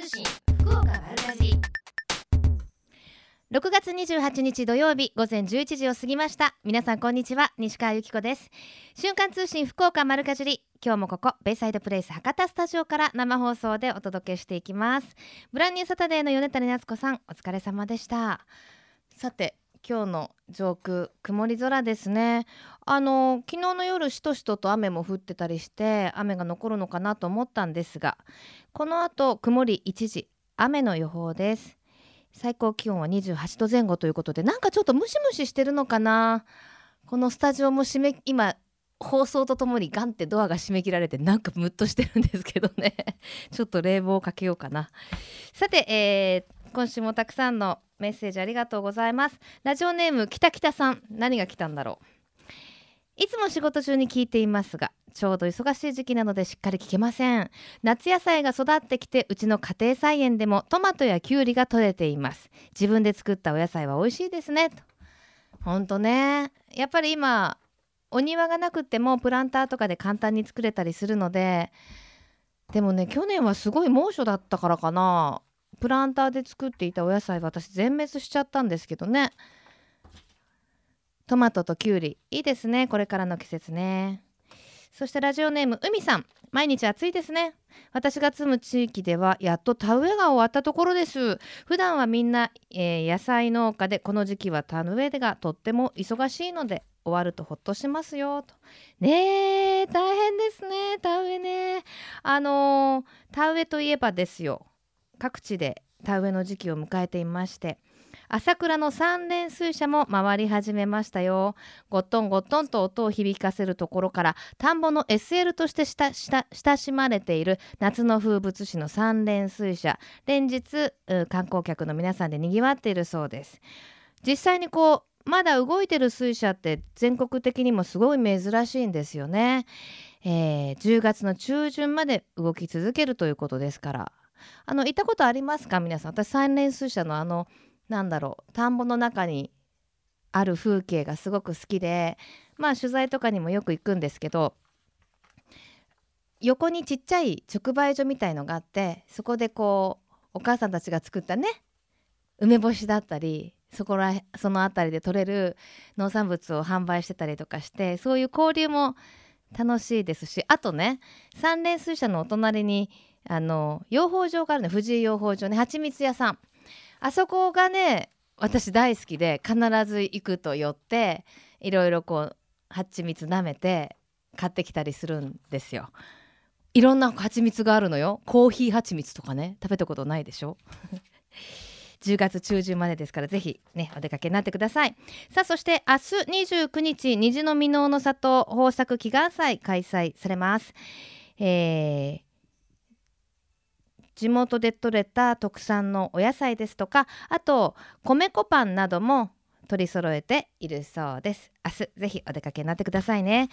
通信福岡丸かじり。6月28日土曜日午前11時を過ぎました。皆さんこんにちは。西川由紀子です。瞬間通信福岡丸かじり。今日もここベイサイドプレイス博多スタジオから生放送でお届けしていきます。ブランニューサタデーの米谷夏子さんお疲れ様でした。さて今日の上空曇り空ですね。あの昨日の夜しとしとと雨も降ってたりして雨が残るのかなと思ったんですがこの後曇り一時雨の予報です。最高気温は28度前後ということでなんかちょっとムシムシしてるのかな。このスタジオも閉め今放送とともにガンってドアが閉め切られてなんかムッとしてるんですけどね。ちょっと冷房をかけようかな。さて、えー、今週もたくさんのメッセージありがとうございます。ラジオネームきたきたさん何が来たんだろう。いつも仕事中に聞いていますがちょうど忙しい時期なのでしっかり聞けません。夏野菜が育ってきてうちの家庭菜園でもトマトやキュウリが取れています。自分で作ったお野菜は美味しいですね。ほんとね。やっぱり今お庭がなくてもプランターとかで簡単に作れたりするのででもね去年はすごい猛暑だったからかな。プランターで作っていたお野菜私全滅しちゃったんですけどね。トマトとキュウリいいですね。これからの季節ね。そしてラジオネーム海さん。毎日暑いですね。私が住む地域ではやっと田植えが終わったところです。普段はみんな、えー、野菜農家でこの時期は田植えがとっても忙しいので終わるとほっとしますよと。ねえ大変ですね田植えね。あのー、田植えといえばですよ。各地で田植えの時期を迎えていまして朝倉の三連水車も回り始めましたよ。ゴットンゴットンと音を響かせるところから田んぼの SL として親しまれている夏の風物詩の三連水車。連日観光客の皆さんで賑わっているそうです。実際にこうまだ動いてる水車って全国的にもすごい珍しいんですよね、えー、10月の中旬まで動き続けるということですから。あの行ったことありますか？皆さん。私三連水車のあのなんだろう田んぼの中にある風景がすごく好きでまあ取材とかにもよく行くんですけど横にちっちゃい直売所みたいのがあってそこでこうお母さんたちが作ったね梅干しだったりそこらその辺りで採れる農産物を販売してたりとかしてそういう交流も楽しいですしあとね三連水車のお隣にあの養蜂場があるの藤井養蜂場ね。蜂蜜屋さん。あそこがね私大好きで必ず行くと寄っていろいろこう蜂蜜舐めて買ってきたりするんですよ。いろんな蜂蜜があるのよ。コーヒー蜂蜜とかね。食べたことないでしょ？10月中旬までですからぜひねお出かけになってください。さあそして明日29日虹の箕面の里豊作祈願祭開催されます。えー地元で採れた特産のお野菜ですとかあと米粉パンなども取り揃えているそうです。明日ぜひお出かけになってくださいね。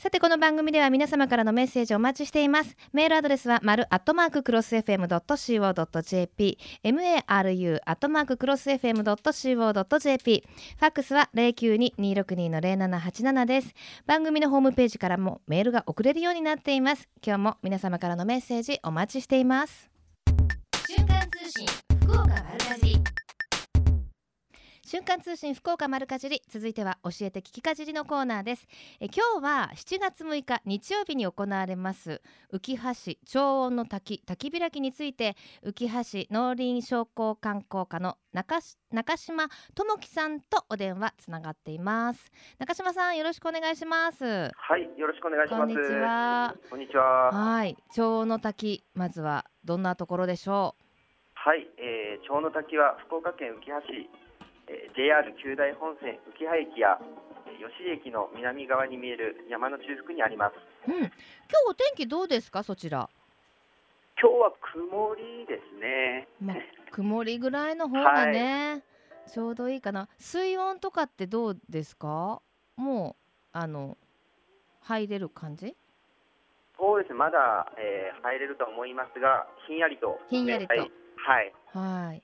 さてこの番組では皆様からのメッセージをお待ちしています。メールアドレスは丸アットマーククロス FM.co.jp maru アットマーククロス FM.co.jp ファックスは092-262-0787です。番組のホームページからもメールが送れるようになっています。今日も皆様からのメッセージお待ちしています。瞬間通信福岡丸かじ瞬間通信福岡丸かじり続いては教えて聞きかじりのコーナーです。え今日は7月6日日曜日に行われます浮橋超音の滝滝開きについて浮橋農林商工観光課の中中島智樹さんとお電話つながっています。中島さんよろしくお願いします。はいよろしくお願いします。こんにちは。こんにちは。はい超音の滝まずはどんなところでしょう？はい、えー、超の滝は福岡県浮橋え JR 九大本線浮羽駅や吉駅の南側に見える山の中腹にあります。うん、今日お天気どうですか？そちら。今日は曇りですね。まあ、曇りぐらいの方がね、はい、ちょうどいいかな。水温とかってどうですか？もうあの入れる感じ？そうですまだ、えー、入れると思いますが、ひんやりと、ひんやりと、はい、はい。はい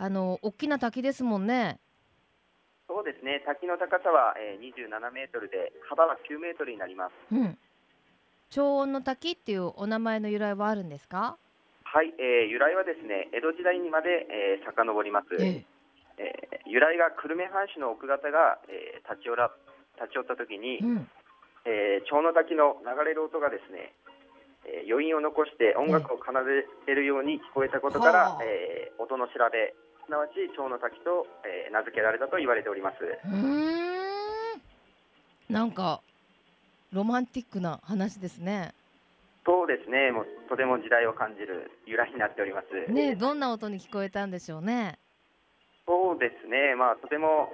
あの大きな滝ですもんね。そうですね。滝の高さは、えー、27メートルで幅は9メートルになります。うん。超音の滝っていうお名前の由来はあるんですか？はい、えー由来はですね江戸時代にまで、えー遡ります、ええー由来が久留米藩主の奥方が、えー立ち寄ら立ち寄った時に、うん、えー蝶の滝の流れる音がですね、えー余韻を残して音楽を奏でてるように聞こえたことから、はあえー音の調べすなわち蝶の滝と、えー名付けられたと言われております。うーん。なんかロマンティックな話ですね。そうですね。もうとても時代を感じる由来になっております。ねどんな音に聞こえたんでしょうね。そうですね。まあとても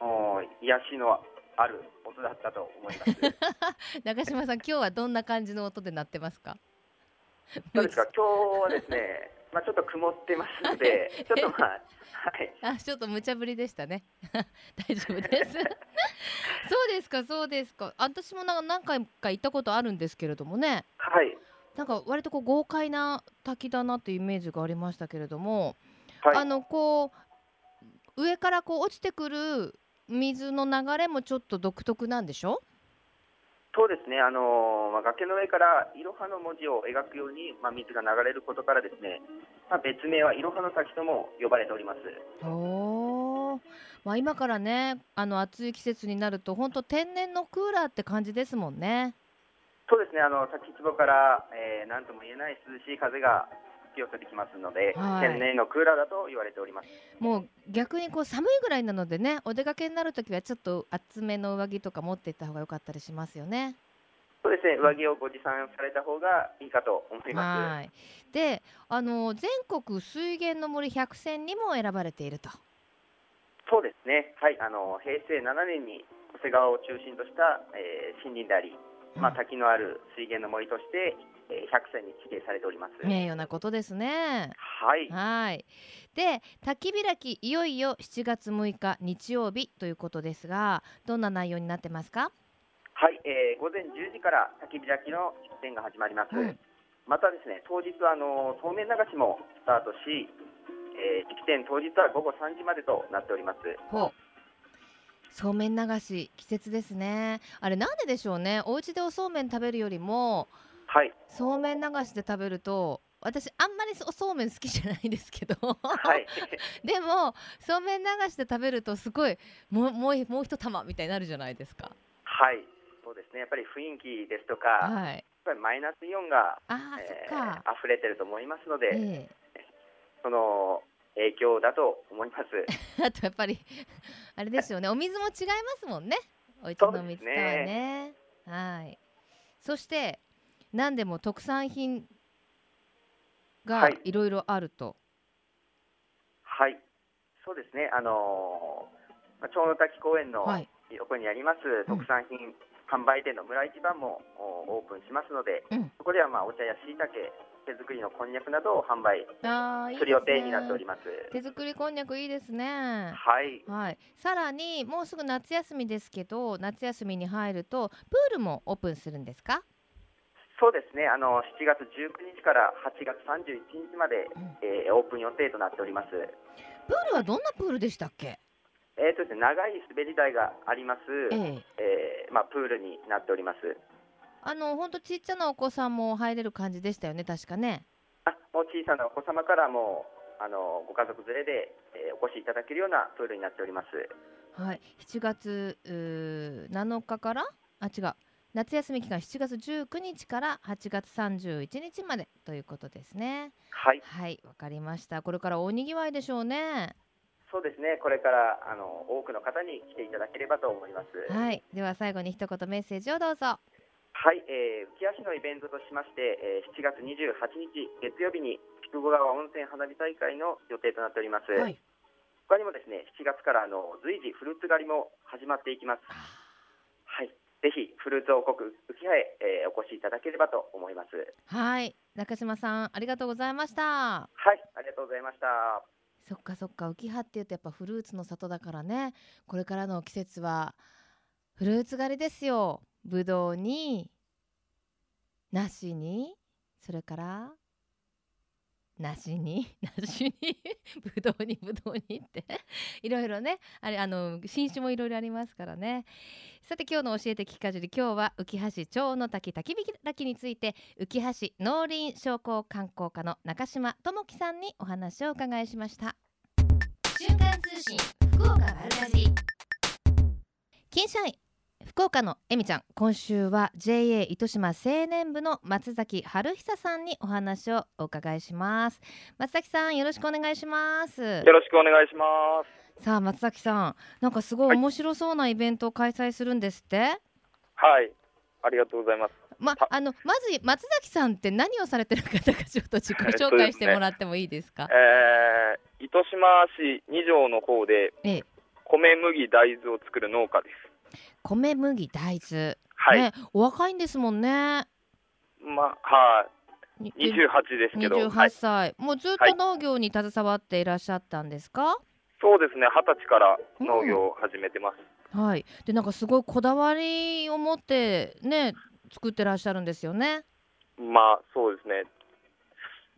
お癒しのある音だったと思います。中島さん今日はどんな感じの音で鳴ってますか？そうですか？今日はですねまあちょっと曇ってますので ちょっとまあはいあちょっと無茶ぶりでしたね。大丈夫です。そうですかそうですか。私もなんか何回か行ったことあるんですけれどもね。はいなんか割とこう豪快な滝だなというイメージがありましたけれども、はいあのこう上からこう落ちてくる水の流れもちょっと独特なんでしょ？そうですね、あのーまあ、崖の上からいろはの文字を描くように、まあ、水が流れることからですね、まあ、別名はいろはの滝とも呼ばれております。おーまあ今からねあの暑い季節になると本当天然のクーラーって感じですもんね。そうですね、あの滝壺から、えー、なんとも言えない涼しい風が寄せてきますので、はい天然のクーラーだと言われております。もう逆にこう寒いぐらいなのでねお出かけになるときはちょっと厚めの上着とか持っていった方が良かったりしますよね。そうですね、上着をご持参された方がいいかと思います。はいであの全国水源の森百選にも選ばれていると。そうですね、はい、あの平成7年に小瀬川を中心とした、えー森林であり、まあ、滝のある水源の森として、えー、100選に指定されております。名誉なことですね。はい、はい。で、焚き開きいよいよ7月6日日曜日ということですが、どんな内容になってますか？はい、えー午前10時から焚き開きの式典が始まります。うんまたですね、当日はあのそうめん流しもスタートし、えー式典当日は午後3時までとなっております。ほう。そうめん流し季節ですね。あれなんででしょうね。お家でおそうめん食べるよりもはい、そうめん流しで食べると。私あんまりおそうめん好きじゃないんですけど、はい、でもそうめん流しで食べるとすごいもうもうもう一玉みたいになるじゃないですか。はい、そうですね、やっぱり雰囲気ですとか、やっはい。ぱりマイナスイオンが、ああ、えそっか。ー溢れてると思いますので、ええその影響だと思います。あとやっぱりあれですよねお水も違いますもんねお家の水とはねはいそして何でも特産品がはい。いろいろあると、はい、そうですね、あのーまあ、蝶の滝公園のはい。横にあります特産品販売店の村一番もおオープンしますので、うん。そこではまあお茶やしいたけ、手作りのこんにゃくなどを販売する予定になっておりまます。手作りこんにゃくいいですね。はい、はい。さらにもうすぐ夏休みですけど夏休みに入るとプールもオープンするんですか？そうですね、あの7月19日から8月31日まで、うん。えーオープン予定となっております。プールはどんなプールでしたっけ？えーとですね、長い滑り台があります、ええ。えーまあ、プールになっております。あのほんとちっちゃなお子さんも入れる感じでしたよね確かね。あもう小さなお子様からもあのご家族連れで、えーお越しいただけるようなプールになっております。はい、7月うー7日から？あ違う夏休み期間7月19日から8月31日までということですね。はい、はい、わかりました。これから大にぎわいでしょうね。そうですね、これからあの多くの方に来ていただければと思います。はい、では最後に一言メッセージをどうぞ。はい、えー、浮足のイベントとしまして、えー7月28日月曜日に筑後川温泉花火大会の予定となっております。はい。他にもですね、7月からあの随時フルーツ狩りも始まっていきます。はい、ぜひフルーツ王国浮葉へ、えーお越しいただければと思います。はい、中島さんありがとうございました。はい、ありがとうございました。そっかそっか浮葉っていうとやっぱフルーツの里だからねこれからの季節はフルーツ狩りですよぶどうに梨にそれから梨に 梨にぶどうにぶどうにって。いろいろねあれあの新種もいろいろありますからね。さて今日の教えて聞きかじり今日は浮橋町の滝焚き火滝について浮橋農林商工観光課の中島智樹さんにお話をお伺いしました。瞬間通信福岡丸かじ。り金社員福岡のえみちゃん今週は JA 糸島青年部の松崎春久さんにお話をお伺いします松崎さんよろしくお願いしますよろしくお願いします。さあ松崎さんなんかすごい面白そうなイベントを開催するんですって、はい、ありがとうございます。またあのまず松崎さんって何をされてる方かちょっと自己紹介してもらってもいいですか、えー、糸島市二条の方でええ米麦大豆を作る農家です。米麦大豆、はい、ねお若いんですもんね。まはい、に二十八ですけど、は28い、歳、もうずっとはい農業に携わっていらっしゃったんですか？そうですね、二十歳から農業を始めてます。はい。でなんかすごいこだわりを持ってね作ってらっしゃるんですよね。まあそうですね。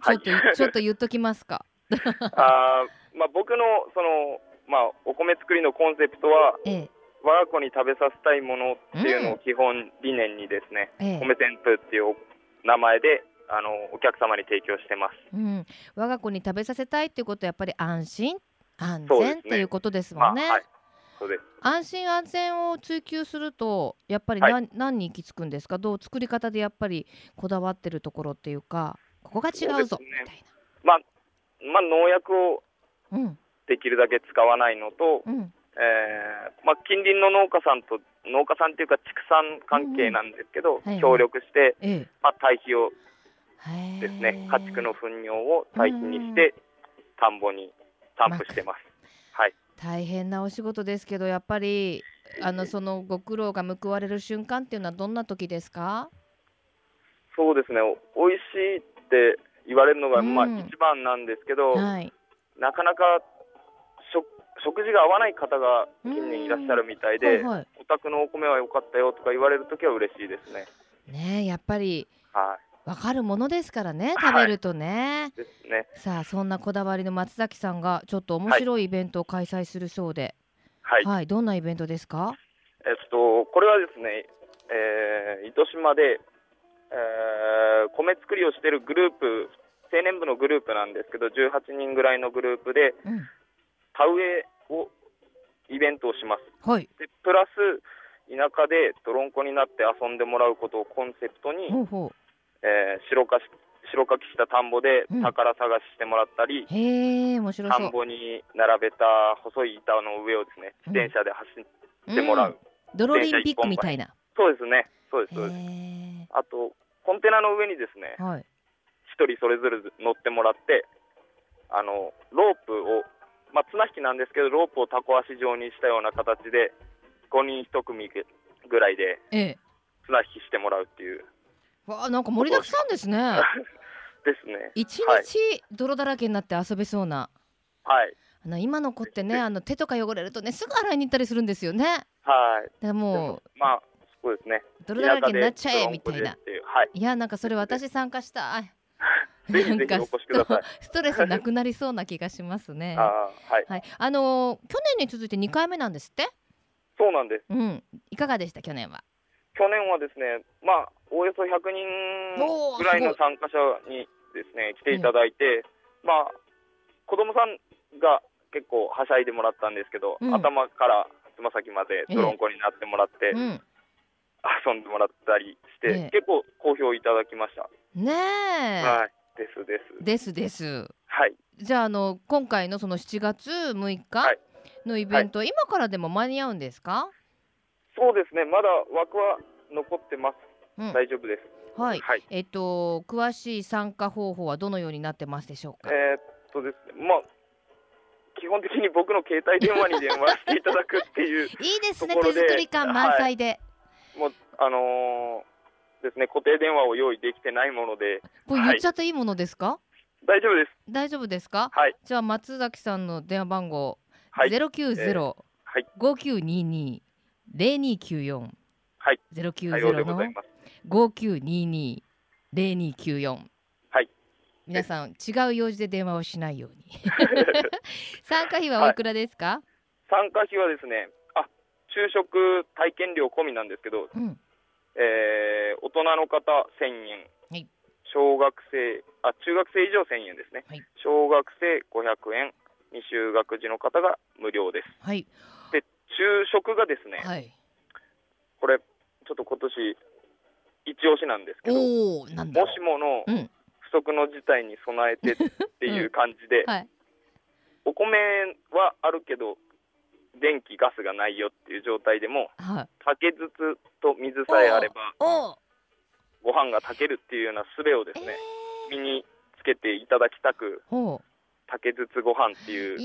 はい。ちょっと、ちょっと言っときますか。あーまあ僕のそのまあお米作りのコンセプトはええ我が子に食べさせたいものっていうのを基本理念にですね、ええ。米旋風っていう名前であのお客様に提供してます。うん、我が子に食べさせたいっていうことはやっぱり安心？安そうですね。全っていうことですまあもんね、はい、そうです。安心安全を追求するとやっぱりはい。何,、何に行き着くんですか？どう作り方でやっぱりこだわってるところっていうかここが違うぞね。たいまあ、まあ、農薬をなうん。できるだけ使わないのと、うんえーまあ、近隣の農家さんと農家さんっていうか畜産関係なんですけど、はいはい。協力して、ええ。まあ、堆肥をですね家畜の糞尿を堆肥にして田んぼに散布してます。はい、大変なお仕事ですけどやっぱりあのそのご苦労が報われる瞬間っていうのはどんな時ですか？そうですね。お美味しいって言われるのが、まあ、うん。一番なんですけど、はい。なかなか食食事が合わない方が近年いらっしゃるみたいで、はいはい。お宅のお米は良かったよとか言われるときは嬉しいですね。ねえやっぱりはい。わかるものですからねはい食べるとね、ですね。さあそんなこだわりの松崎さんがちょっと面白いイベントを開催するそうで。はい。はい、どんなイベントですか？えっと、これはですね、えー糸島で、えー米作りをしているグループ、青年部のグループなんですけど、18人ぐらいのグループで、うん田植えを、イベントをします。はい。でプラス、田舎で泥んこになって遊んでもらうことをコンセプトに、ほうほえー白かし白かきした田んぼでうん。宝探ししてもらったり、うへえ面白田んぼに並べた細い板の上をですね、自転車で走ってもらう。ん。ドロリンピックみたいな。そうですね。そうです、へそうです。えあと、コンテナの上にですね、はい。一人それぞれ乗ってもらって、あの、ロープを、まあ、綱引きなんですけど、ロープをタコ足状にしたような形で、5人1組ぐらいでええ綱引きしてもらうっていう。わあなんか盛りだくさんですね ですね。一はい日泥だらけになって遊べそうなはい。あの今の子ってねあの手とか汚れるとねすぐ洗いに行ったりするんですよねはい。でもまあ、そうですね。う泥だらけになっちゃえみたいないい。いやなんかそれ私参加したいなんかお越しください。ストレスなくなりそうな気がしますね。あーはい。はい。あのー去年に続いて2回目なんですって？そうなんです。うん。いかがでした去年は？去年はですね、まあ、およそ100おー人ぐらいの参加者にですね、来ていただいて、まあ、子供さんが結構はしゃいでもらったんですけど、うん。頭からつま先まで泥んこになってもらって、うん。遊んでもらったりして、ええ。結構好評いただきました。ねえ、はい。ですです。ですです。はい。じゃああの今回のその7月6日はい。のイベント、今からでも間に合うんですか？そうですね、まだ枠は残ってます。うん。大丈夫です。はい。はい。えっと詳しい参加方法はどのようになってますでしょうか？えーっとですね、まあ、基本的に僕の携帯電話に電話していただくっていう、いいですね。手作り感満載で、もう、あのーですね、固定電話を用意できてないもので、これ言っちゃっていいものですか、大丈夫です。大丈夫ですか？はい。じゃあ松崎さんの電話番号はい。ゼロ九ゼロはい。五九二二零二九四はい。ゼロ九対応でゼロのございます。五九二二零二九四はい。皆さん違う用事で電話をしないように 参加費はおいくらですか、参加費はですね、あ昼食体験料込みなんですけど、うんえー大人の方1000円、はい。小学生あ中学生以上1000円ですね、はい。小学生500円、未就学児の方が無料です。はい。で、昼食がですね、はい。これ、ちょっと今年一押しなんですけど、もしものうん。不測の事態に備えてっていう感じで、はい。お米はあるけど、電気、ガスがないよっていう状態でも、はい。竹筒と水さえあれば、ご飯が炊けるっていうような術をですね、え身につけていただきたく、竹筒ご飯っていうこ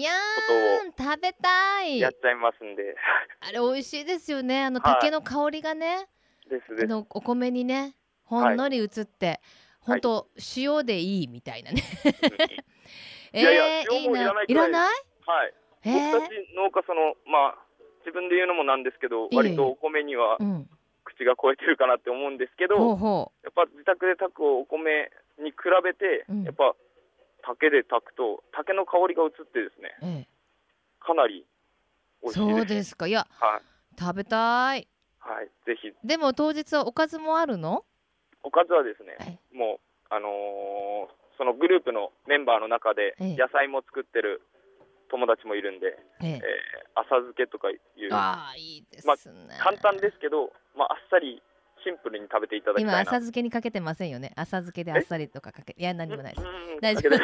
ー食べたい。やっちゃいますんで、あれ美味しいですよね。あのはい。竹の香りがね、ですです。あのお米にねほんのり移って、はい。ほんと塩でいいみたいなね。いやいやえー塩もいらないくらいいらない？はい。えー。僕たち農家その、まあ、自分で言うのもなんですけど、割とお米にはうん。口が超えてるかなって思うんですけど、ほうほやっぱ自宅で炊くお米に比べて、うん。やっぱ竹で炊くと、竹の香りが移ってですね、う、え。かなり美え、味しいです。そうですか。いやはい。食べたい。はい。ぜひ、でも当日はおかずもあるの？おかずはですね、はい。もう、あのーそのグループのメンバーの中でええ。野菜も作ってる友達もいるんで、ええ。えー浅漬けとかいう。ああいいですね、簡単ですけど、まあ、あっさりシンプルに食べていただきたいな。今浅漬けにかけてませんよね。浅漬けであっさりとかかけいや何もないです。うん大丈夫。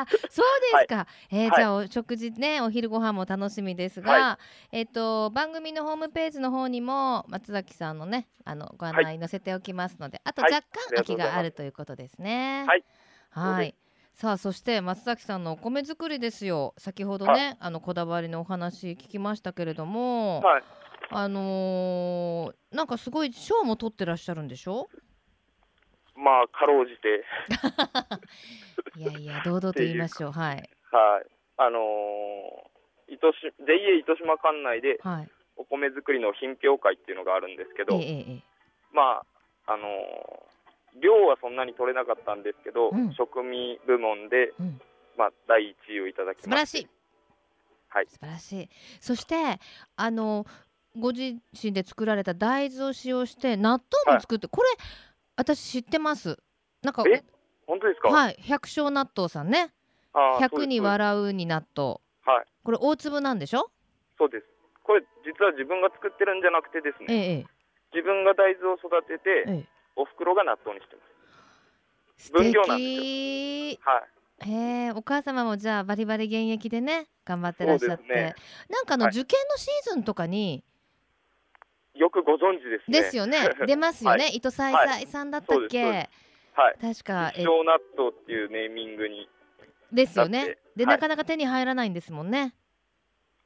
あそうですか、えーはい。じゃあお食事ねお昼ご飯も楽しみですが、はえっ、と番組のホームページの方にも松崎さんのねあのご案内載せておきますので、あとはい。若干あとうございます。があるということですね。はい。はいさあそして松崎さんのお米作りですよ。先ほどね、はあのこだわりのお話聞きましたけれども、はい、あのーなんかすごい賞も取ってらっしゃるんでしょ？まあ、かろうじて、いやいや堂々と言いましょう。はい。はい、あのー、糸し JA 糸島管内ではい。お米作りの品評会っていうのがあるんですけど、ええええええ。まあ、あのー量はそんなに取れなかったんですけど、うん。食味部門で、うん。まあ、第1位をいただきまし素晴らしい。はい。素晴らしい。そしてあのご自身で作られた大豆を使用して納豆も作って、これ私知ってます。なんかえ？本当ですか、はい。百姓納豆さんね。百に笑うに納豆。はい、これ大粒なんでしょ？そうです。これ実は自分が作ってるんじゃなくてですええね、え。自分が大豆を育てて、えええお袋が納豆にしてます。素分量なんです敵はい。へえお母様もじゃあバリバリ現役でね頑張ってらっしゃって、ね。なんかあの、はい。受験のシーズンとかによくご存知ですね。ですよね。出ますよね、はい。糸さいさいさんだったっけ、はい。確かえ一生納豆っていうネーミングに。ですよね。で、はい。なかなか手に入らないんですもんね。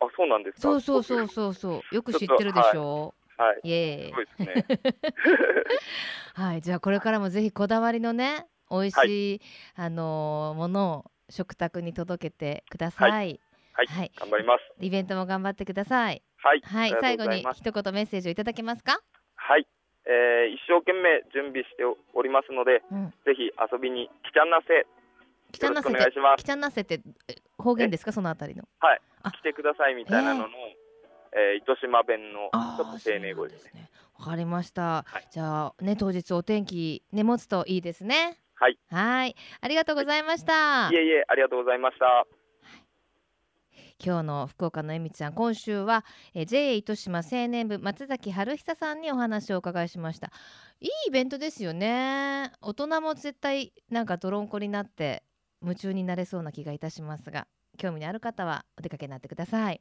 あ、そうなんですか？そうそうそうそう。そうよく知ってるでしょはい。イエーイ。そうですね。はいじゃあこれからもぜひこだわりのね美味しい、あのーものを食卓に届けてください。はい。はい。頑張ります。イベントも頑張ってください。はい。はい。最後に一言メッセージをいただけますか？はい。えー一生懸命準備しておりますので、うん。ぜひ遊びに来ちゃんなせ、汚なせよろしくお願いします。て汚なせってえ方言ですか？そのあたりの。あ。来てくださいみたいなのの、えー。糸島弁のあちょっと丁寧語ですね。わかりました、はい。じゃあね当日お天気ね持つといいですね。はい。はい。ありがとうございました、いえいえ、ありがとうございました。今日の福岡のえみちゃん今週は、えー JA 糸島青年部松崎春久さんにお話をお伺いしました。いいイベントですよね。大人も絶対なんか泥んこになって夢中になれそうな気がいたしますが興味のある方はお出かけになってください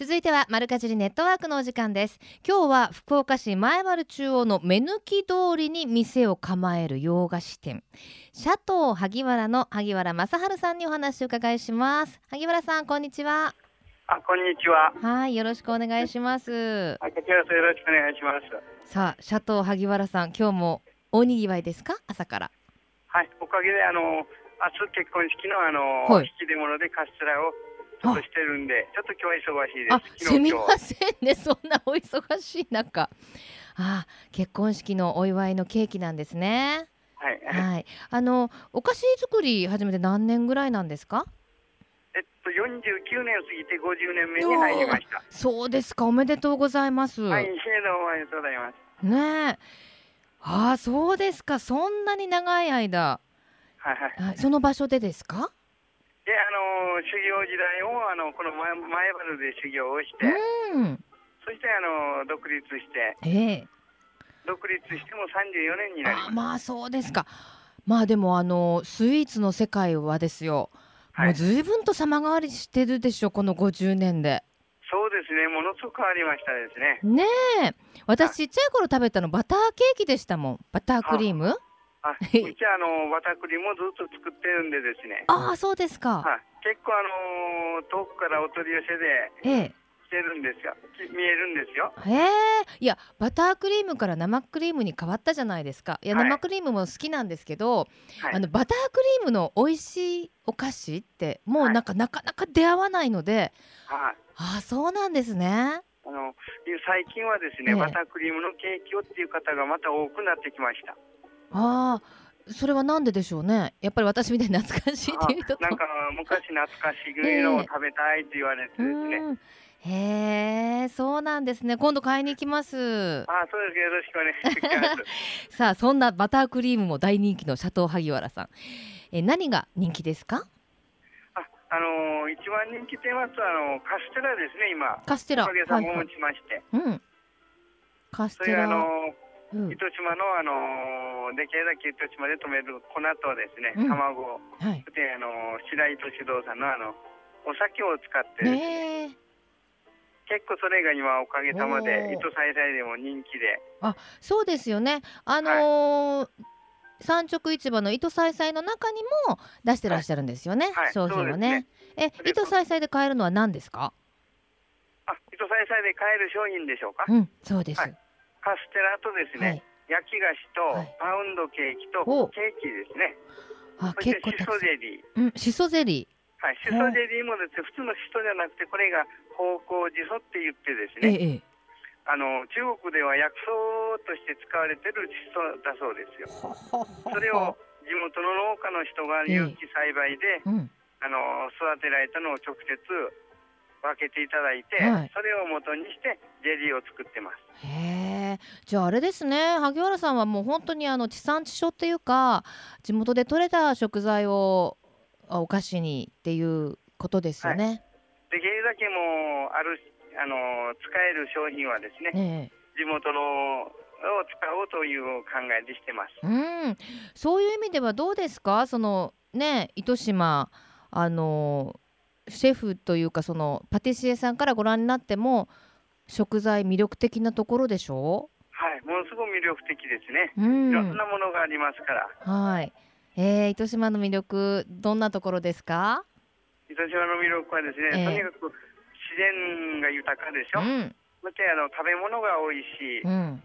続いては丸かじりネットワークのお時間です。今日は福岡市前原中央の目抜き通りに店を構える洋菓子店。シャトー萩原の萩原正治さんにお話を伺いします。萩原さんこんにちは。あ、こんにちは。はいよろしくお願いします。あ、こちらこそよろしくお願いします。さあシャトー萩原さん今日も大にぎわいですか？朝から。はい、おかげで、あの、明日結婚式の、あの、はい。引き出物でカステラを。ちょっとしてるんで、ちょっと今日は忙しいです。あすみませんね。そんなお忙しい中。あ結婚式のお祝いのケーキなんですね。はい、はい。あのお菓子作り始めて何年ぐらいなんですか？えっと、49年過ぎて50年目に入りました。そうですか。おめでとうございます、はい、シェードおめでとうございます。ねえ。ああそうですか。そんなに長い間。はい、はい。はいその場所でですか？で、あの、修行時代を、あの、この前、前原で修行をして。うん。そして、あの、独立して、ええ。独立しても34年になります。あまあそうですか。まあでもあのスイーツの世界はですよ、はい。もう随分と様変わりしてるでしょこの50年で。そうですね、ものすごく変わりましたですね。ねえ。私ちっちゃい頃食べたのバターケーキでしたもん。バタークリームあ、うちあの、バタクリもずっと作ってるんでですね。ああそうですか。はい、結構あのー遠くからお取り寄せでええ。来てるんですよ。き見えるんですよ。へえ。いやバタークリームから生クリームに変わったじゃないですか。いや、はい。生クリームも好きなんですけど、はい、あのバタークリームの美味しいお菓子ってもうはい。なんか、なかなか出会わないのではい、ああそうなんですね。あの最近はですね、ええ。バタークリームのケーキをっていう方がまた多くなってきました。ああそれはなんででしょうねやっぱり私みたいに懐かしいっていう人とあなんか昔懐かしいのを食べたいって言われてですね。うんへえそうなんですね今度買いに行きますあ、そうです。よろしくお願いします。さあそんなバタークリームも大人気のシャトー萩原さんえ何が人気ですか？あ、あのー一番人気店はあのカステラですね。今。カステラおかげさはいはいまを持ちまして。うんカスそれあテラ、のーうん、糸島のあのーできるだけ糸島で止める粉とですね、うん。卵はい。であの白糸指導さんのあのお酒を使ってね、ねえ。結構それが今おかげさまで糸さいさいでも人気で、そうですよね。あのー産直市場の糸さいさいの中にも出してらっしゃるんですよね、はい。商品をね。えそれ糸さいさいで買えるのは何ですか？あ糸さいさいで買える商品でしょうか？うんそうです、はいカステラとですね、はい。焼き菓子と、はい。パウンドケーキとお。ケーキですね。あ結構シソゼリー。うんシソゼリはい、シソゼリーもですね、普通のシソじゃなくて、これが芳香ジソって言ってですーえね、ええ。あの中国では薬草として使われてるシソだそうですよ。それを地元の農家の人が有機栽培で、うん。あの育てられたのを直接分けていただいて、はい。それを元にしてゼリーを作ってます。へえじゃああれですね。萩原さんはもう本当にあの地産地消っていうか地元で採れた食材をあお菓子にっていうことですよね。できるだけもうあるあの使える商品はですね、ね地元のを使おうという考えでしてます。えうん。そういう意味ではどうですか？そのね糸島あのシェフというかそのパティシエさんからご覧になっても食材魅力的なところでしょ？はい、ものすごく魅力的ですね。う、ういろんんなものがありますから、はい。えー、糸島の魅力どんなところですか？糸島の魅力はですね、ええ。とにかく自然が豊かでしょ。うん。そしてあの食べ物が多いし、うん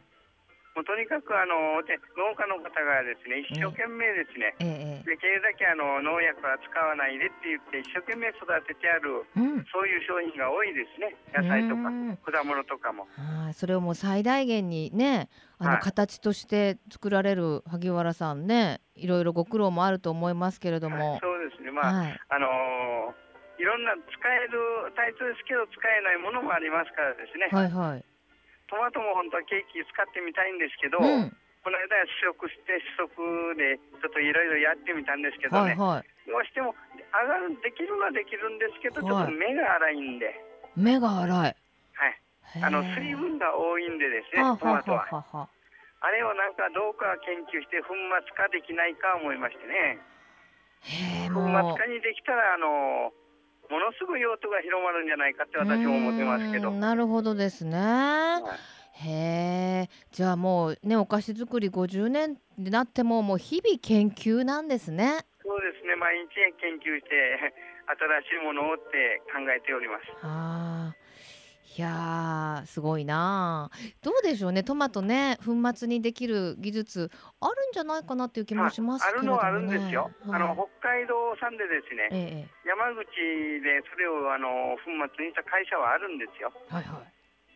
もうとにかくあので農家の方がですね、一生懸命ですね、ええできるだけあの農薬は使わないでって言って一生懸命育ててあるうん。そういう商品が多いですね。野菜とかうん果物とかも。はい、それをもう最大限にねあのはい。形として作られる萩原さんねいろいろご苦労もあると思いますけれども、そうですね。まあ、はい、あのーいろんな使えるタイトですけど使えないものもありますからですね。はいはいトマトも本当はケーキ使ってみたいんですけど、うん。この間試食して試食でちょっといろいろやってみたんですけどね、はいはい。どうしても上がるできるのはできるんですけど、はい。ちょっと目が粗いんで、目が粗い。はい、あの水分が多いんでですね、はあトマトは。はあれをなんかどうか研究して粉末化できないか思いましてね。粉も末化にできたらあのものすごい用途が広まるんじゃないかって私も思ってますけど。なるほどですね。はいへえ。じゃあもうねお菓子作り50年になってももう日々研究なんですね。そうですね、毎日研究して、新しいものをって考えております。ああ。いやーすごいなあどうでしょうねトマトね粉末にできる技術あるんじゃないかなっていう気もしますあけれどもね。るのはあるんですよ。あのはい北海道産でですね、ええ山口でそれをあの粉末にした会社はあるんですよ。はいはい。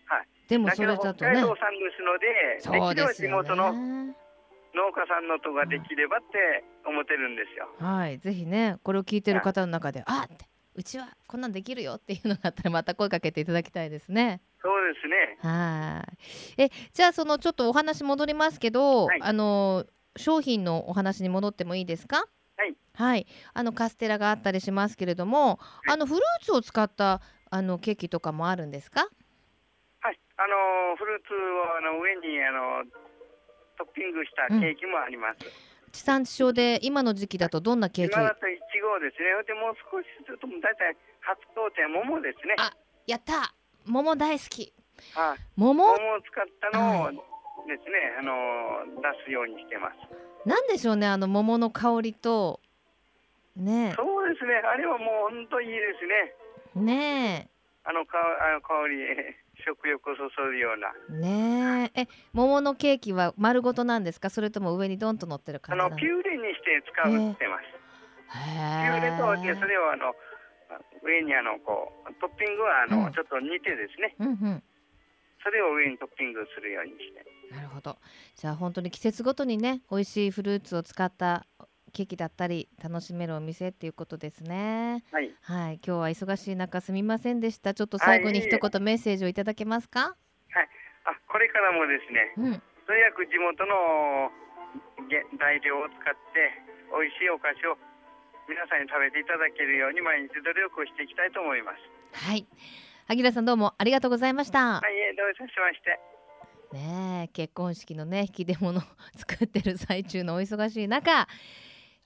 はい。でもそれだとね北海。道産ですので、そうですよ地元のね。農家さんのとができればって思ってるんですよ。はい、ぜひね、これを聞いてる方の中で、あって、うちはこんなんできるよっていうのがあったら、また声かけていただきたいですね。そうですね。はい。え、じゃあ、そのちょっとお話戻りますけど、はいあの商品のお話に戻ってもいいですか？はい。はい、あのカステラがあったりしますけれども、あのフルーツを使ったあのケーキとかもあるんですか？はい。あのフルーツをあの上にあのトッピングしたケーキもあります。地産地消で今の時期だとどんなケーキ今。だといちごですね。でもう少しすると大体初工程桃ですね。あやった。桃大好き。はい。桃？桃を使ったのをはいですね、あの出すようにしてます。なんでしょうね、あの桃の香りと。ねそうですね。あれはもう本当いいですね。え、ねあのかあの香り食欲をそそるような。え、ねえ、え、桃のケーキは丸ごとなんですか、それとも上にドンと乗ってるあ感じなの？のピューレにして使うってます。ピューレとでそ。れをあの上にあのこうトッピングはあの、うんちょっと煮てですね。うんうん。それを上にトッピングするようにして。なるほど。じゃあ本当に季節ごとにね、美味しいフルーツを使ったケーキだったり楽しめるお店っていうことですね。はい。はい、今日は忙しい中すみませんでした。ちょっと最後に一言メッセージをいただけますか？あこれからもですね。うん。とにかく地元のげ材料を使って美味しいお菓子を皆さんに食べていただけるように毎日努力をしていきたいと思います。はい。萩原さんどうもありがとうございました。はい、えーどういたしまして。ねえ結婚式のね引き出物を 作ってる最中のお忙しい中、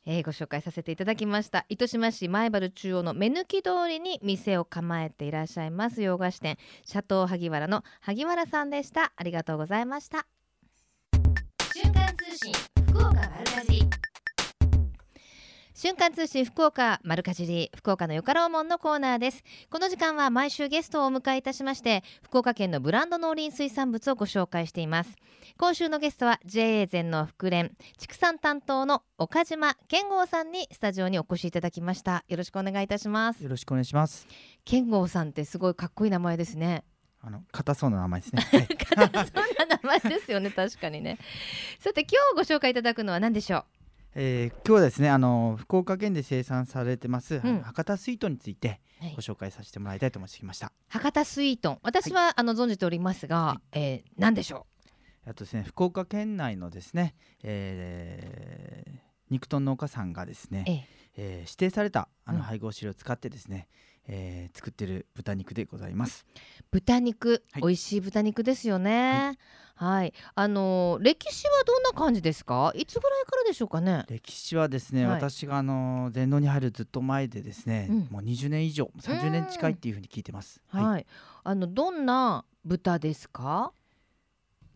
えーご紹介させていただきました。糸島市前原中央の目抜き通りに店を構えていらっしゃいます洋菓子店シャトー萩原の萩原さんでした。ありがとうございました。瞬間通信福岡丸かじ瞬間通信福岡丸かじり福岡のよかろうもんのコーナーです。この時間は毎週ゲストをお迎えいたしまして福岡県のブランド農林水産物をご紹介しています。今週のゲストは JA 全農福連畜産担当の岡島健吾さんにスタジオにお越しいただきました。よろしくお願いいたします。よろしくお願いします。健吾さんってすごいかっこいい名前ですね。あの硬そうな名前ですね。はい、そんな名前ですよね。確かにね。さて今日ご紹介いただくのは何でしょう？えー今日はですね、あの福岡県で生産されてます、うん。博多スイートについてはい。ご紹介させてもらいたいと思ってきました。博多スイート。ン私は、あの存じておりますが、はえー何でしょあとですね、福岡県内のですね、えー肉豚農家さんがですねう、え。えー指定されたあうん。の配合飼料を使ってですね、えー作ってる豚肉でございます。豚肉、はい。美味しい豚肉ですよね。はい、あのー歴史はどんな感じですか？いつぐらいからでしょうかね？歴史はですね、はい。私があの全農に入るずっと前でですね、うん。もう20年以上30年近いっていうふうに聞いてます。はい、はい。あのどんな豚ですか？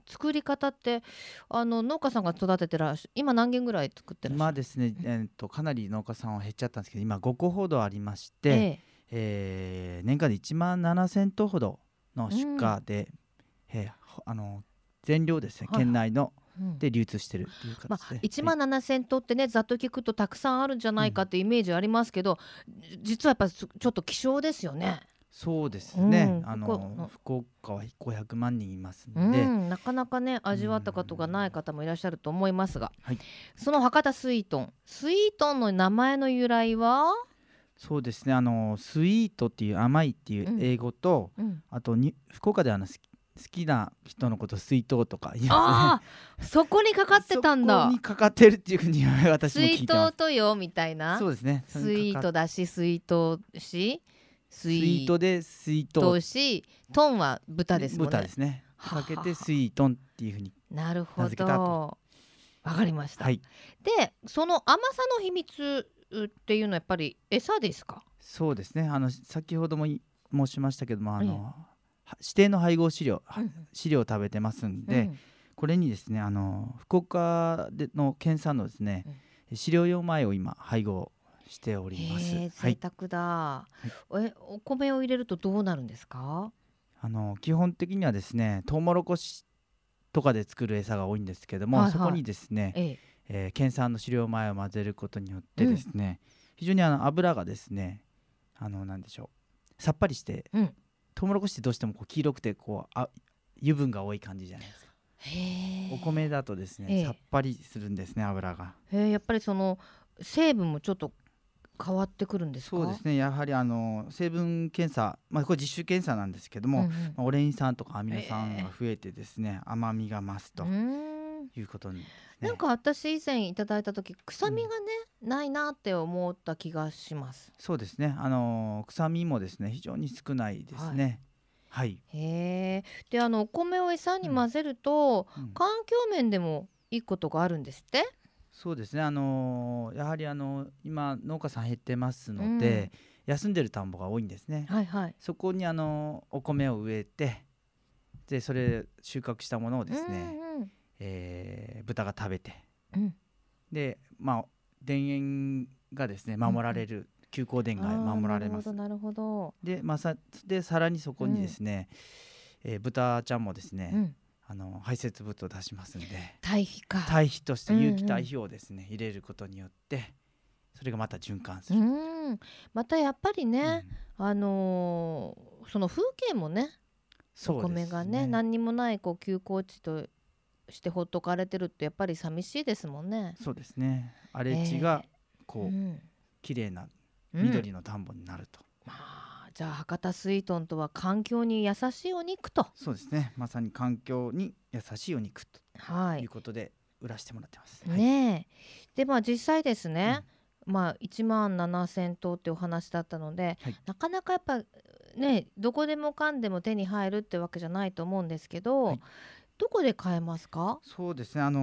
作り方ってあの農家さんが育ててらっしゃ今何軒ぐらい作ってらっしゃる？今ですね、えー、とかなり農家さんは減っちゃったんですけど今5個ほどありまして、えええー年間で1万7000頭ほどの出荷で、えーほあの全量ですねはいはい。県内の。うん。で流通してるっていうまあ、形で、1万7,000頭ってねざっと聞くとたくさんあるんじゃないかっていうイメージありますけど、実はやっぱちょっと希少ですよね。そうですね、うん。あの福岡は500万人いますうので、ん、なかなかね味わったことがない方もいらっしゃると思いますが、はい。その博多スイートン。スイートンの名前の由来は、そうですね。あのスイートっていう甘いっていう英語と、うん、あとに福岡ではあの好きな人のこと水筒とか言います そこにかかってたんそだこにかかってるっていうふうに私も聞スイーいてます。ト。とよみたいな。そうですね。そスイートだしスイートしススイートでスイート。トしトンは豚ですもんね。豚ですね。はあかけてスイートンっていうふうに。なるほど。と。わかりました、はい。でその甘さの秘密っていうのはやっぱり餌ですか？そうですね。あの先ほどもい申しましたけどもあの、は指定の配合飼料、はうん飼料を食べてますんで、うん。これにですねあの福岡での県産のですね、飼料用米を今配合しております。贅沢だ、えお米を入れるとどうなるんですか？あの基本的にはですねトウモロコシとかで作る餌が多いんですけども、はいはい。そこにですね、えええー県産の飼料米を混ぜることによってですね、非常にあの油がですねあのなんでしょうさっぱりして、うん。トウモロコシってどうしてもこう黄色くてこうあ油分が多い感じじゃないですか。お米だとですね、ええ。さっぱりするんですね油が。へえやっぱりその成分もちょっと変わってくるんですか？そうですねやはりあの成分検査まあこれ実習検査なんですけども、うんうん。まあオレイン酸とかアミノ酸が増えてですね、甘みが増すということに、ね、なんか私以前いただいた時臭みがね、ないなって思った気がします。そうですね。あの臭みもですね非常に少ないですね。はい、へえであのお米を餌に混ぜると、うん。環境面でもいいことがあるんですって？そうですね。あのやはりあの今農家さん減ってますので、休んでる田んぼが多いんですね、はいはい。そこにあのお米を植えてでそれ収穫したものをですね、うんえー豚が食べて。うん。うんでまあ田園がですね守られる、休耕田が守られます。なるほどで,、まあ、さでさらにそこにですね、えー豚ちゃんもですね、あの排泄物を出しますんで。堆肥か。堆肥としてうんうん。有機堆肥をですね、入れることによってそれがまた循環すうる、ん。またやっぱりね、うん。あのーその風景もね。お米がね何にもないこう休耕地としてほっとかれてるってやっぱり寂しいですもんね。そうですね。荒れ地がこう、うん。綺麗なうん。緑の田んぼになると、まあ、じゃあ博多スイートンとは環境に優しいお肉と、そうですね。まさに環境に優しいお肉とはい。いうことで売らしてもらってます、はい。ねえ。でまあ実際ですね、まあ1万7,000頭ってお話だったので、はい。なかなかやっぱねどこでもかんでも手に入るってわけじゃないと思うんですけど、はいどこで買えますか？そうですね。あの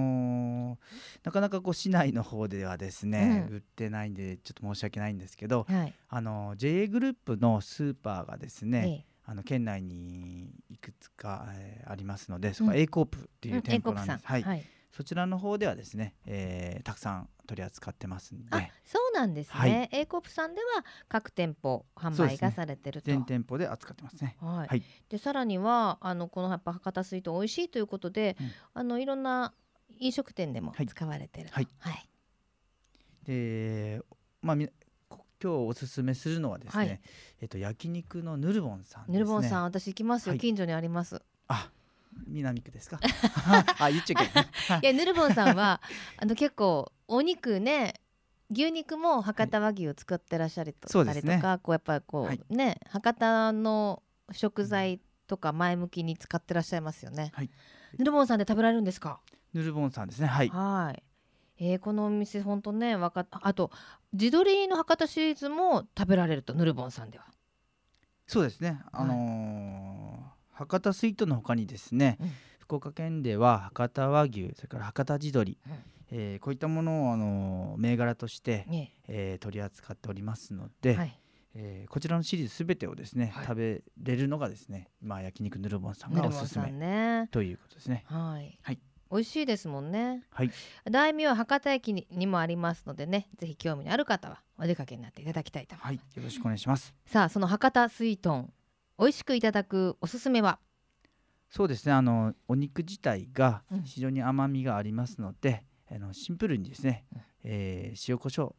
ーなかなかこう市内の方ではですね、う売ってないんでちょっと申し訳ないんですけど、はい、あのー JA グループのスーパーがですね、えあの県内にいくつか、えーありますのでそこはうん。A コープってえいう店舗なんです、はい。はい、そちらの方ではですね、えーたくさん取り扱ってますんあでそうなんですはい。ね、A コープさんでは各店舗販売がされてると。全店舗で扱ってますね。はい。はい。でさらにはあのこのやっぱ博多スイート美味しいということで、うん。あのいろんな飲食店でもはい。使われてると、はい。はい。でまあ今日おすすめするのはですね、はい。えっと焼肉のヌルボンさんですね。ヌルボンさん私行きますよ、はい。近所にあります。あ南区ですか？あ言っちゃいけない。いやヌルボンさんは あの結構お肉ね牛肉も博多和牛を使ってらっしゃると,、そうですね。とかこうやっぱりこう、はい。ね博多の食材とか前向きに使ってらっしゃいますよね、はい。ヌルボンさんで食べられるんですか？ヌルボンさんですね。はい。はい。えーこのお店本当ねわかっあと地鶏の博多シリーズも食べられるとヌルボンさんでは。そうですね。あのー博多スイートの他にですね、うん福岡県では博多和牛それから博多地鶏、うんえーこういったものを、あのー銘柄として、ねえー取り扱っておりますので、はい。えーこちらのシリーズすべてをですね、はい食べれるのがですね今焼肉ヌルボンさんヌがおすすめね。ということですねはい。はい美味しいですもんね。はい大名は博多駅ににもありますのでね、ぜひ興味のある方はお出かけになっていただきたいと思います。はいよろしくお願いしますさあその博多スイートン美味しくいただくおすすめは？そうですね。あのお肉自体がうん。非常に甘みがありますので、あのシンプルにですね、うん。えー塩コショウ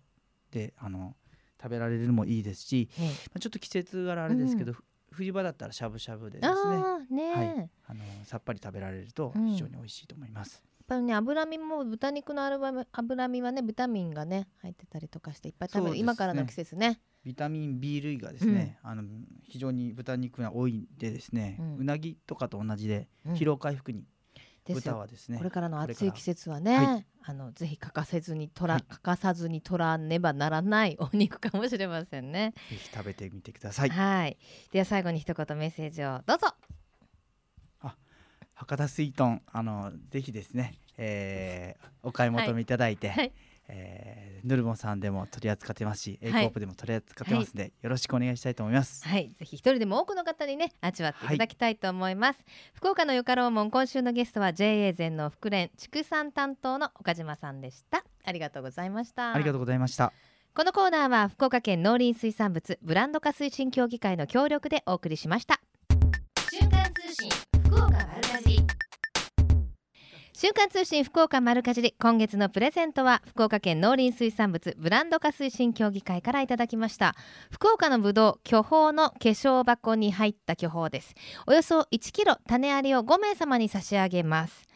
であの食べられるのもいいですし、えまあ、ちょっと季節柄あれですけど、ふ冬場だったらしゃぶしゃぶでですね。ねえ、はい。やっあのさっぱり食べられるとうん。非常に美味しいと思います、ぱりね脂身も豚肉の脂身脂身はねビタミンがね入ってたりとかしていっぱい食べる、ね。今からの季節ねビタミン B 類がですね、あの非常に豚肉が多いんでですね、ううんなぎとかと同じでうん。疲労回復にですよ。豚はですね、これからの暑い季節はね、はあのぜひ欠かせずにとら、はい。欠かさずに取らねばならないお肉かもしれませんね。ぜひ食べてみてください、はい。では最後に一言メッセージをどうぞ。博多スイートンあのぜひですね、えーお買い求めいただいて、はいえー、ヌルボンさんでも取り扱ってますし、はい。エイコープでも取り扱ってますので、よろしくお願いしたいと思います。はい、ぜひ一人でも多くの方にね味わっていただきたいと思います、福岡のよかろうもん今週のゲストは JA 全農福連畜産担当の岡島さんでした。ありがとうございました。ありがとうございました。このコーナーは福岡県農林水産物ブランド化推進協議会の協力でお送りしました。瞬間通信福岡丸かじり週刊通信福岡丸かじり今月のプレゼントは福岡県農林水産物ブランド化推進協議会からいただきました。福岡のぶどう巨峰の化粧箱に入った巨峰です。およそ1キロ種ありを5名様に差し上げます。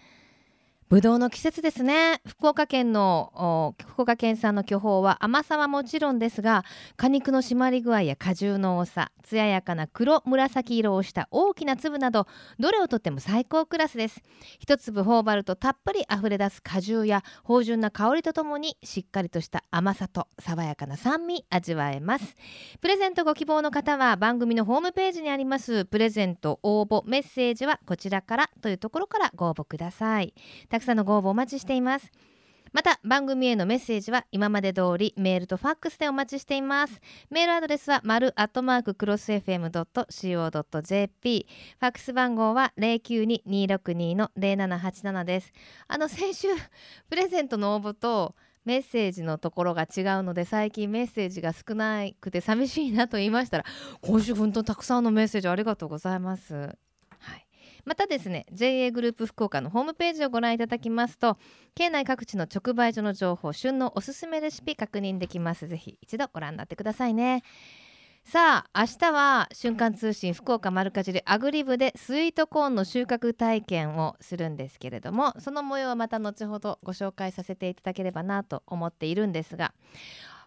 ぶどうの季節ですね。福岡県の福岡県産の巨峰は甘さはもちろんですが果肉の締まり具合や果汁の多さ艶やかな黒紫色をした大きな粒などどれをとっても最高クラスです。一粒頬張るとたっぷり溢れ出す果汁や芳醇な香りとともにしっかりとした甘さと爽やかな酸味味わえます。プレゼントご希望の方は番組のホームページにありますプレゼント応募メッセージはこちらからというところからご応募ください。くさんのご応募お待ちしています。また番組へのメッセージは今まで通りメールとファックスでお待ちしています。メールアドレスは丸アットマーククロス FM.co.jp ファックス番号は092-262の0787です。あの先週プレゼントの応募とメッセージのところが違うので最近メッセージが少なくて寂しいなと言いましたら今週本当にたくさんのメッセージありがとうございます。またですね JA グループ福岡のホームページをご覧いただきますと県内各地の直売所の情報旬のおすすめレシピ確認できます。ぜひ一度ご覧になってくださいね。さあ明日は瞬間通信福岡丸かじりアグリ部でスイートコーンの収穫体験をするんですけれどもその模様はまた後ほどご紹介させていただければなと思っているんですが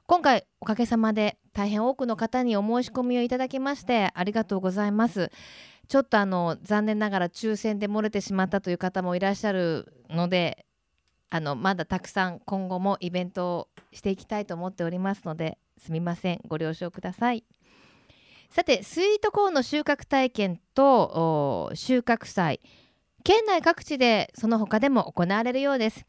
今回おかげさまで大変多くの方にお申し込みをいただきましてありがとうございます。ちょっとあの残念ながら抽選で漏れてしまったという方もいらっしゃるのであのまだたくさん今後もイベントをしていきたいと思っておりますのですみません。ご了承ください。さてスイートコーンの収穫体験と収穫祭。県内各地でその他でも行われるようです。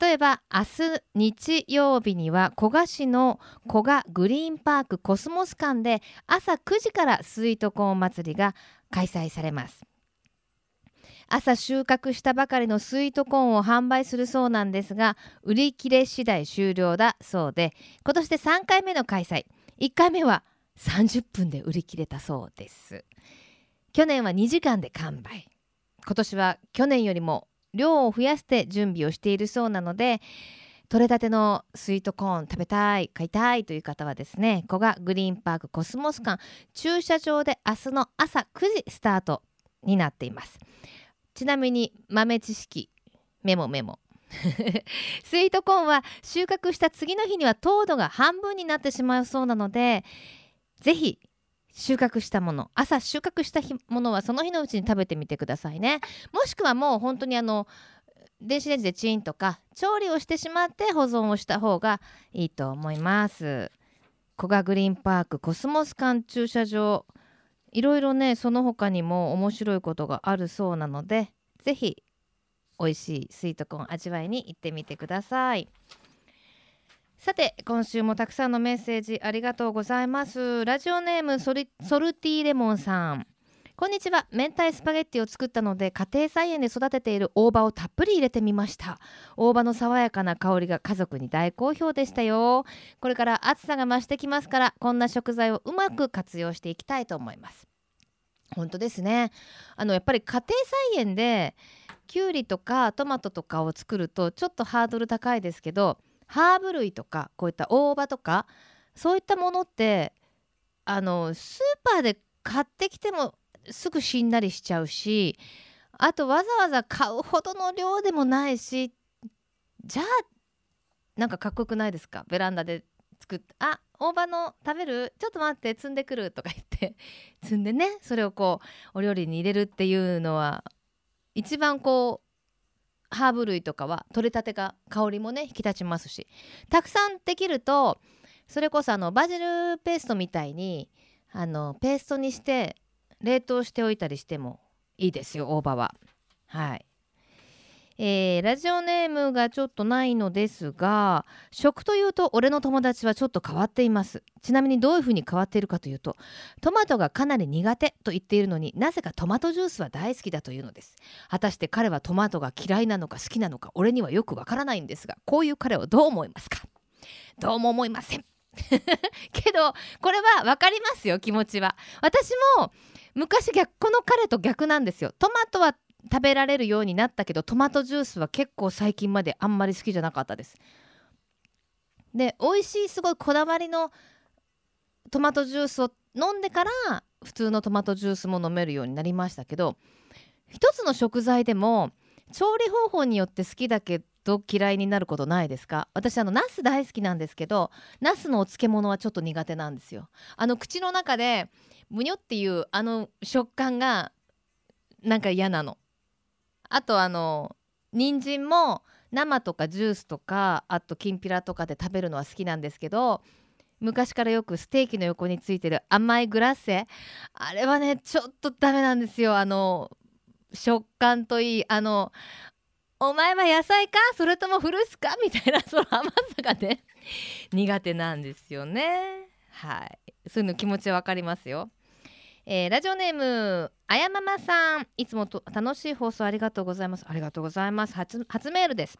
例えば明日日曜日には古賀市の古賀グリーンパークコスモス館で朝9時からスイートコーン祭りが開催されます。朝収穫したばかりのスイートコーンを販売するそうなんですが売り切れ次第終了だそうで今年で3回目の開催。1回目は30分で売り切れたそうです。去年は2時間で完売。今年は去年よりも量を増やして準備をしているそうなので取れたてのスイートコーン食べたい買いたいという方はですね古賀グリーンパークコスモス館。駐車場で明日の朝9時スタートになっています。ちなみに豆知識メモメモ。スイートコーンは収穫した次の日には糖度が半分になってしまうそうなのでぜひ収穫したもの朝収穫したものはその日のうちに食べてみてくださいね。もしくはもう本当にあの電子レンジでチンとか調理をしてしまって保存をした方がいいと思います。古賀グリーンパークコスモス館駐車場。いろいろねその他にも面白いことがあるそうなのでぜひ美味しいスイートコーン味わいに行ってみてください。さて今週もたくさんのメッセージありがとうございます。ラジオネームソリソルティレモンさん。こんにちは。明太スパゲッティを作ったので家庭菜園で育てている大葉をたっぷり入れてみました。大葉の爽やかな香りが家族に大好評でしたよ。これから暑さが増してきますからこんな食材をうまく活用していきたいと思います。本当ですね。あのやっぱり家庭菜園できゅうりとかトマトとかを作るとちょっとハードル高いですけどハーブ類とかこういった大葉とかそういったものってあのスーパーで買ってきてもすぐしんなりしちゃうしあとわざわざ買うほどの量でもないしじゃあなんかかっこよくないですか？ベランダで作って「あ大葉の食べる？ちょっと待って摘んでくる」とか言って摘んでねそれをこうお料理に入れるっていうのは一番こうハーブ類とかは取れたてが香りもね引き立ちますしたくさんできるとそれこそあのバジルペーストみたいにあのペーストにして冷凍しておいたりしてもいいですよ大葉は。はい。えーラジオネームがちょっとないのですが食というと俺の友達はちょっと変わっています。ちなみにどういうふうに変わっているかというとトマトがかなり苦手と言っているのになぜかトマトジュースは大好きだというのです。果たして彼はトマトが嫌いなのか好きなのか俺にはよくわからないんですがこういう彼をどう思いますか？どうも思いません。けどこれは分かりますよ気持ちは。私も昔逆この彼と逆なんですよ。トマトは食べられるようになったけどトマトジュースは結構最近まであんまり好きじゃなかったです。で美味しいすごいこだわりのトマトジュースを飲んでから普通のトマトジュースも飲めるようになりましたけど一つの食材でも調理方法によって好きだけど嫌いになることないですか？私あのナス大好きなんですけどナスのお漬物はちょっと苦手なんですよ。あの口の中でむにょっていうあの食感がなんか嫌なの。あとあの人参も生とかジュースとかあときんぴらとかで食べるのは好きなんですけど昔からよくステーキの横についてる甘いグラッセあれはねちょっとダメなんですよ。あの食感といいあのお前は野菜か？それともフルーツか？みたいなその甘さがね苦手なんですよね。はい。そういうの気持ちわかりますよ。えーラジオネームあやままさん。いつもと楽しい放送ありがとうございます。ありがとうございます。初初メールです。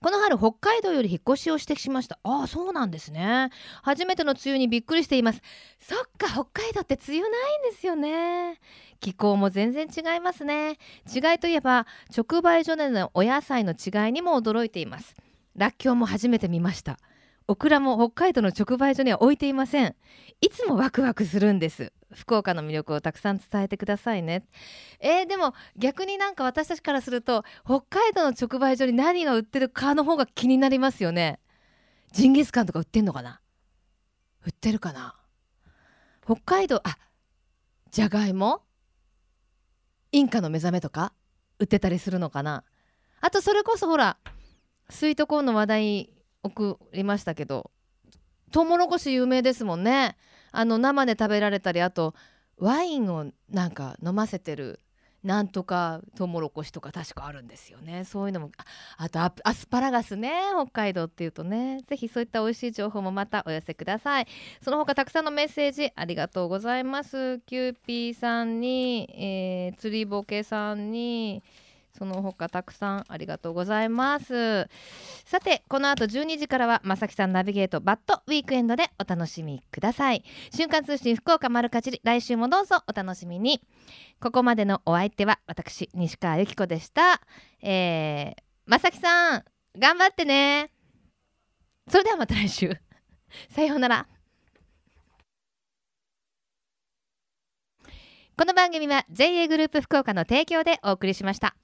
この春北海道より引っ越しをしてしました。ああそうなんですね。初めての梅雨にびっくりしています。そっか北海道って梅雨ないんですよね。気候も全然違いますね。違いといえば直売所でのお野菜の違いにも驚いています。らっきょうも初めて見ました。オクラも北海道の直売所には置いていません。いつもワクワクするんです。福岡の魅力をたくさん伝えてくださいね。えーでも逆になんか私たちからすると北海道の直売所に何が売ってるかの方が気になりますよね。ジンギスカンとか売ってんのかな？売ってるかな？北海道あじゃがいも？インカの目覚めとか？売ってたりするのかな？あとそれこそほらスイートコーンの話題送りましたけどトウモロコシ有名ですもんね。あの生で食べられたりあとワインをなんか飲ませてるなんとかトウモロコシとか確かあるんですよね。そういうのもあとアスパラガスね北海道っていうとね。ぜひそういった美味しい情報もまたお寄せください。その他たくさんのメッセージありがとうございます。キューピーさんに、えー、釣りボケさんにその他たくさんありがとうございます。さてこの後12時からはまさきさんナビゲートバッドウィークエンドでお楽しみください。瞬間通信福岡丸かじり来週もどうぞお楽しみに。ここまでのお相手は私西川由紀子でした。えー、まさきさん頑張ってね。それではまた来週。さようなら。この番組は JA グループ福岡の提供でお送りしました。